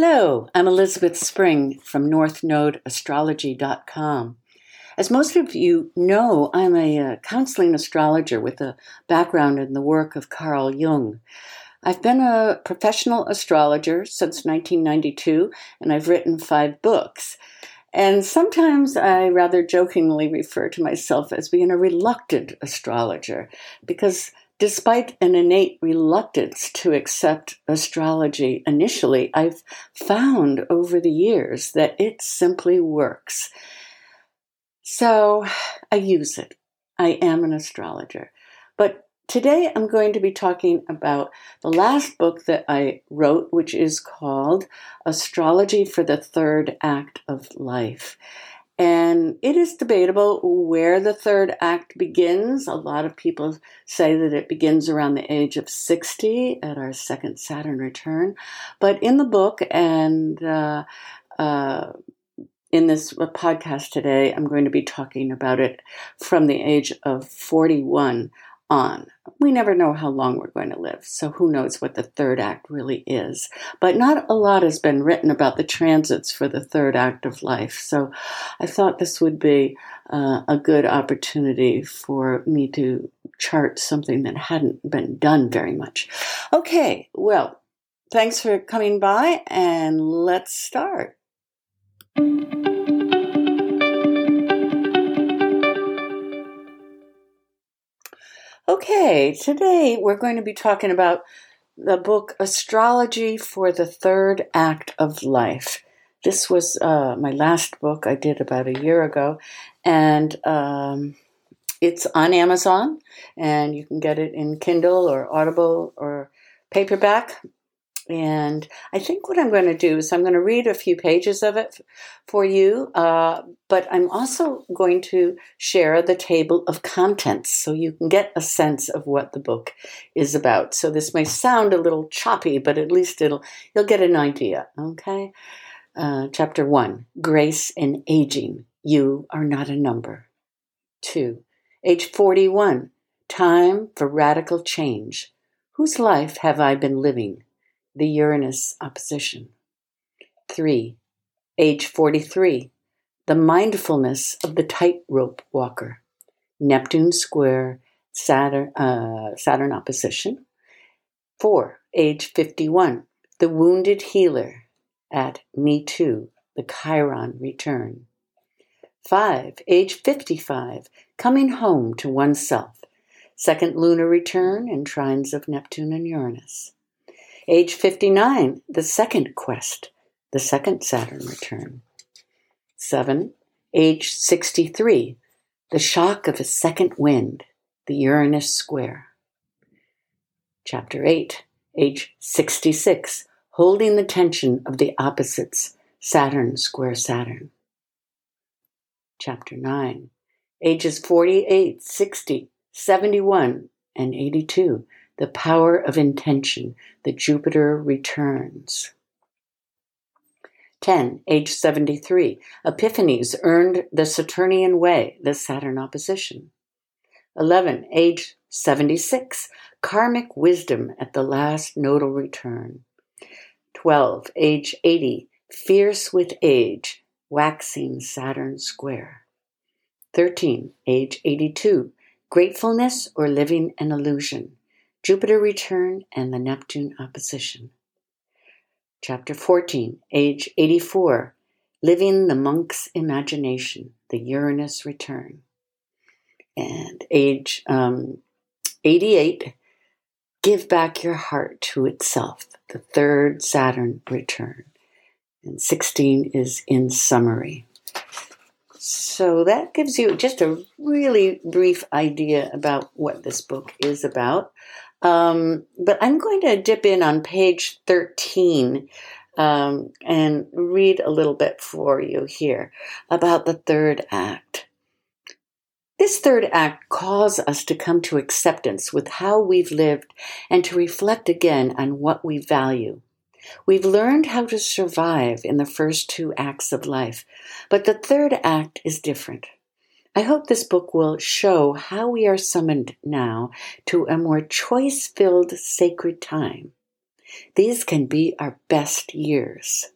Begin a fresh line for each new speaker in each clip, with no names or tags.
Hello, I'm Elizabeth Spring from NorthNodeAstrology.com. As most of you know, I'm a uh, counseling astrologer with a background in the work of Carl Jung. I've been a professional astrologer since 1992, and I've written five books. And sometimes I rather jokingly refer to myself as being a reluctant astrologer because Despite an innate reluctance to accept astrology initially, I've found over the years that it simply works. So I use it. I am an astrologer. But today I'm going to be talking about the last book that I wrote, which is called Astrology for the Third Act of Life. And it is debatable where the third act begins. A lot of people say that it begins around the age of 60 at our second Saturn return. But in the book and uh, uh, in this podcast today, I'm going to be talking about it from the age of 41 on. We never know how long we're going to live, so who knows what the third act really is. But not a lot has been written about the transits for the third act of life, so I thought this would be uh, a good opportunity for me to chart something that hadn't been done very much. Okay, well, thanks for coming by, and let's start. Okay, today we're going to be talking about the book Astrology for the Third Act of Life. This was uh, my last book I did about a year ago, and um, it's on Amazon, and you can get it in Kindle or Audible or paperback. And I think what I'm going to do is I'm going to read a few pages of it for you, uh, but I'm also going to share the table of contents so you can get a sense of what the book is about. So this may sound a little choppy, but at least it'll you'll get an idea. Okay. Uh, chapter one: Grace in aging. You are not a number. Two. Age forty-one. Time for radical change. Whose life have I been living? The Uranus opposition. 3. Age 43. The mindfulness of the tightrope walker. Neptune square, Saturn, uh, Saturn opposition. 4. Age 51. The wounded healer at Me Too, the Chiron return. 5. Age 55. Coming home to oneself. Second lunar return and trines of Neptune and Uranus. Age 59, the second quest, the second Saturn return. 7. Age 63, the shock of a second wind, the Uranus square. Chapter 8, age 66, holding the tension of the opposites, Saturn square Saturn. Chapter 9, ages 48, 60, 71, and 82, the power of intention, the Jupiter returns. 10. Age 73. Epiphanies earned the Saturnian way, the Saturn opposition. 11. Age 76. Karmic wisdom at the last nodal return. 12. Age 80. Fierce with age, waxing Saturn square. 13. Age 82. Gratefulness or living an illusion. Jupiter return and the Neptune opposition. Chapter 14, age 84, living the monk's imagination, the Uranus return. And age um, 88, give back your heart to itself, the third Saturn return. And 16 is in summary. So that gives you just a really brief idea about what this book is about. Um, but I'm going to dip in on page 13 um, and read a little bit for you here about the third act. This third act calls us to come to acceptance with how we've lived and to reflect again on what we value. We've learned how to survive in the first two acts of life, but the third act is different. I hope this book will show how we are summoned now to a more choice filled sacred time. These can be our best years.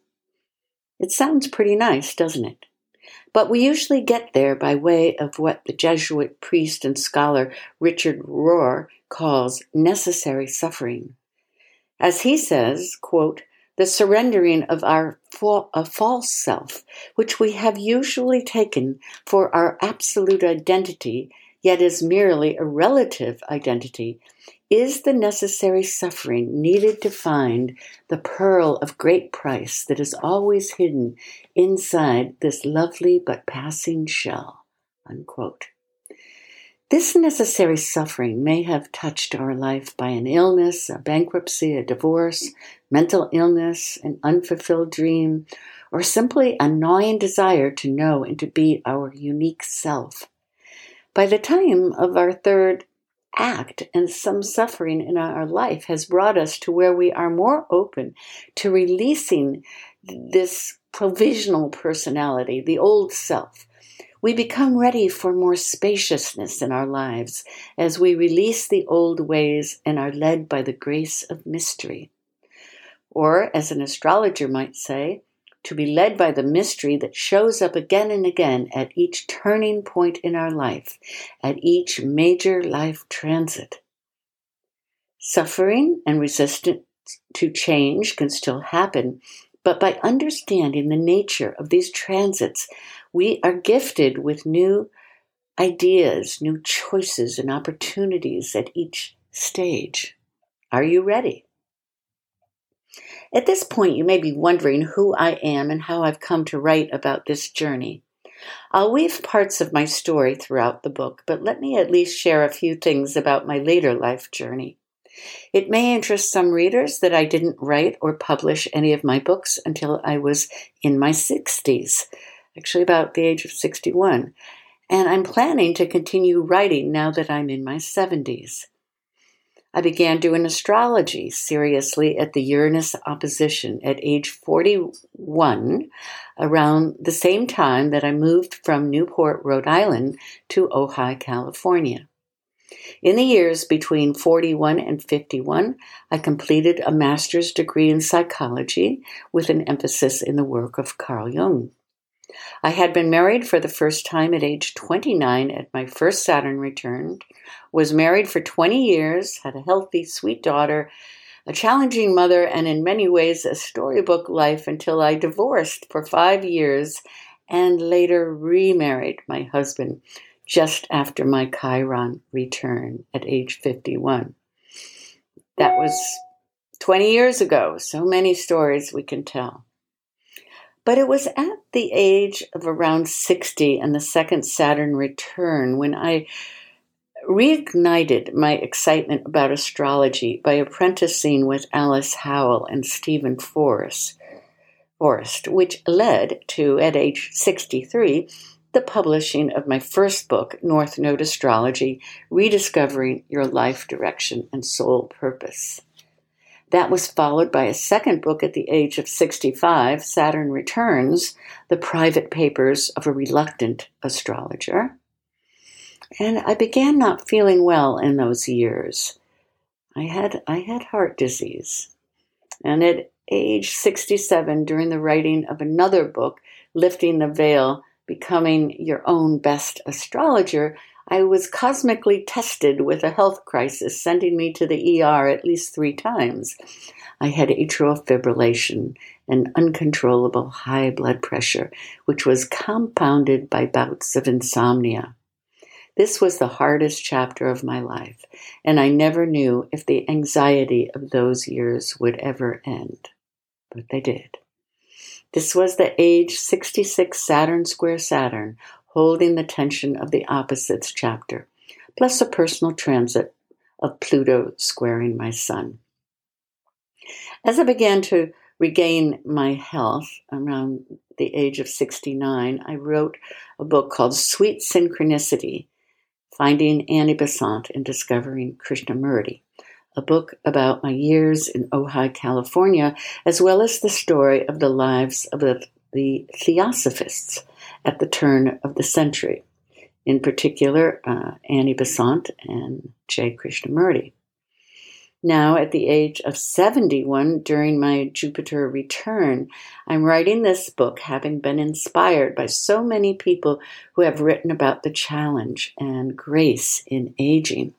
It sounds pretty nice, doesn't it? But we usually get there by way of what the Jesuit priest and scholar Richard Rohr calls necessary suffering. As he says, quote, the surrendering of our a false self, which we have usually taken for our absolute identity, yet is merely a relative identity, is the necessary suffering needed to find the pearl of great price that is always hidden inside this lovely but passing shell. Unquote. This necessary suffering may have touched our life by an illness, a bankruptcy, a divorce, mental illness, an unfulfilled dream, or simply a gnawing desire to know and to be our unique self. By the time of our third act and some suffering in our life has brought us to where we are more open to releasing this provisional personality, the old self. We become ready for more spaciousness in our lives as we release the old ways and are led by the grace of mystery. Or, as an astrologer might say, to be led by the mystery that shows up again and again at each turning point in our life, at each major life transit. Suffering and resistance to change can still happen, but by understanding the nature of these transits, we are gifted with new ideas, new choices, and opportunities at each stage. Are you ready? At this point, you may be wondering who I am and how I've come to write about this journey. I'll weave parts of my story throughout the book, but let me at least share a few things about my later life journey. It may interest some readers that I didn't write or publish any of my books until I was in my 60s, actually about the age of 61, and I'm planning to continue writing now that I'm in my 70s. I began doing astrology seriously at the Uranus opposition at age 41, around the same time that I moved from Newport, Rhode Island to Ojai, California. In the years between 41 and 51, I completed a master's degree in psychology with an emphasis in the work of Carl Jung. I had been married for the first time at age 29 at my first Saturn return, was married for 20 years, had a healthy, sweet daughter, a challenging mother, and in many ways a storybook life until I divorced for five years and later remarried my husband just after my Chiron return at age 51. That was 20 years ago. So many stories we can tell. But it was at the age of around 60 and the second Saturn return when I reignited my excitement about astrology by apprenticing with Alice Howell and Steven Forrest, Forrest, which led to, at age 63, the publishing of my first book, North Node Astrology Rediscovering Your Life Direction and Soul Purpose. That was followed by a second book at the age of 65, Saturn Returns The Private Papers of a Reluctant Astrologer. And I began not feeling well in those years. I had, I had heart disease. And at age 67, during the writing of another book, Lifting the Veil Becoming Your Own Best Astrologer, I was cosmically tested with a health crisis, sending me to the ER at least three times. I had atrial fibrillation and uncontrollable high blood pressure, which was compounded by bouts of insomnia. This was the hardest chapter of my life, and I never knew if the anxiety of those years would ever end. But they did. This was the age 66 Saturn square Saturn, holding the tension of the opposites chapter, plus a personal transit of Pluto squaring my sun. As I began to regain my health around the age of 69, I wrote a book called Sweet Synchronicity Finding Annie Besant and Discovering Krishnamurti, a book about my years in Ojai, California, as well as the story of the lives of the, the Theosophists at the turn of the century, in particular, uh, Annie Besant and J. Krishnamurti. Now, at the age of 71, during my Jupiter return, I'm writing this book having been inspired by so many people who have written about the challenge and grace in aging.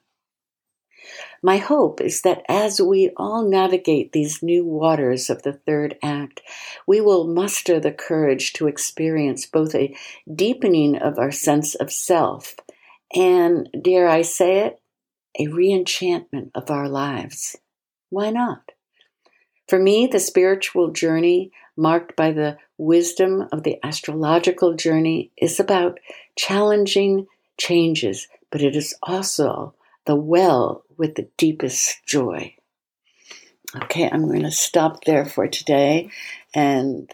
My hope is that as we all navigate these new waters of the third act, we will muster the courage to experience both a deepening of our sense of self and, dare I say it, a reenchantment of our lives. Why not? For me, the spiritual journey, marked by the wisdom of the astrological journey, is about challenging changes, but it is also the well with the deepest joy. Okay, I'm going to stop there for today. And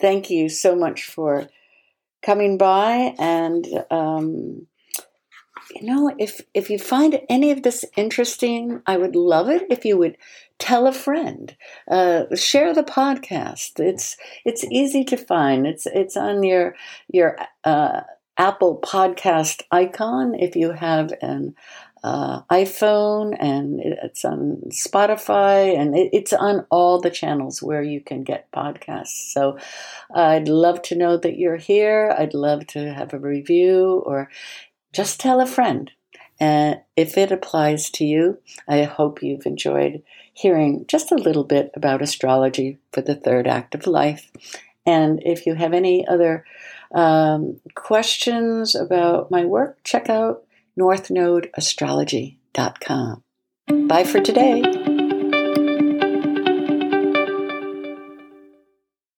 thank you so much for coming by and um, you know, if if you find any of this interesting, I would love it if you would tell a friend, uh, share the podcast. It's it's easy to find. It's it's on your your uh, Apple Podcast icon if you have an uh, iPhone, and it's on Spotify, and it, it's on all the channels where you can get podcasts. So I'd love to know that you're here. I'd love to have a review or just tell a friend. And if it applies to you, I hope you've enjoyed hearing just a little bit about astrology for the third act of life. And if you have any other um, questions about my work, check out northnodeastrology.com. Bye for today.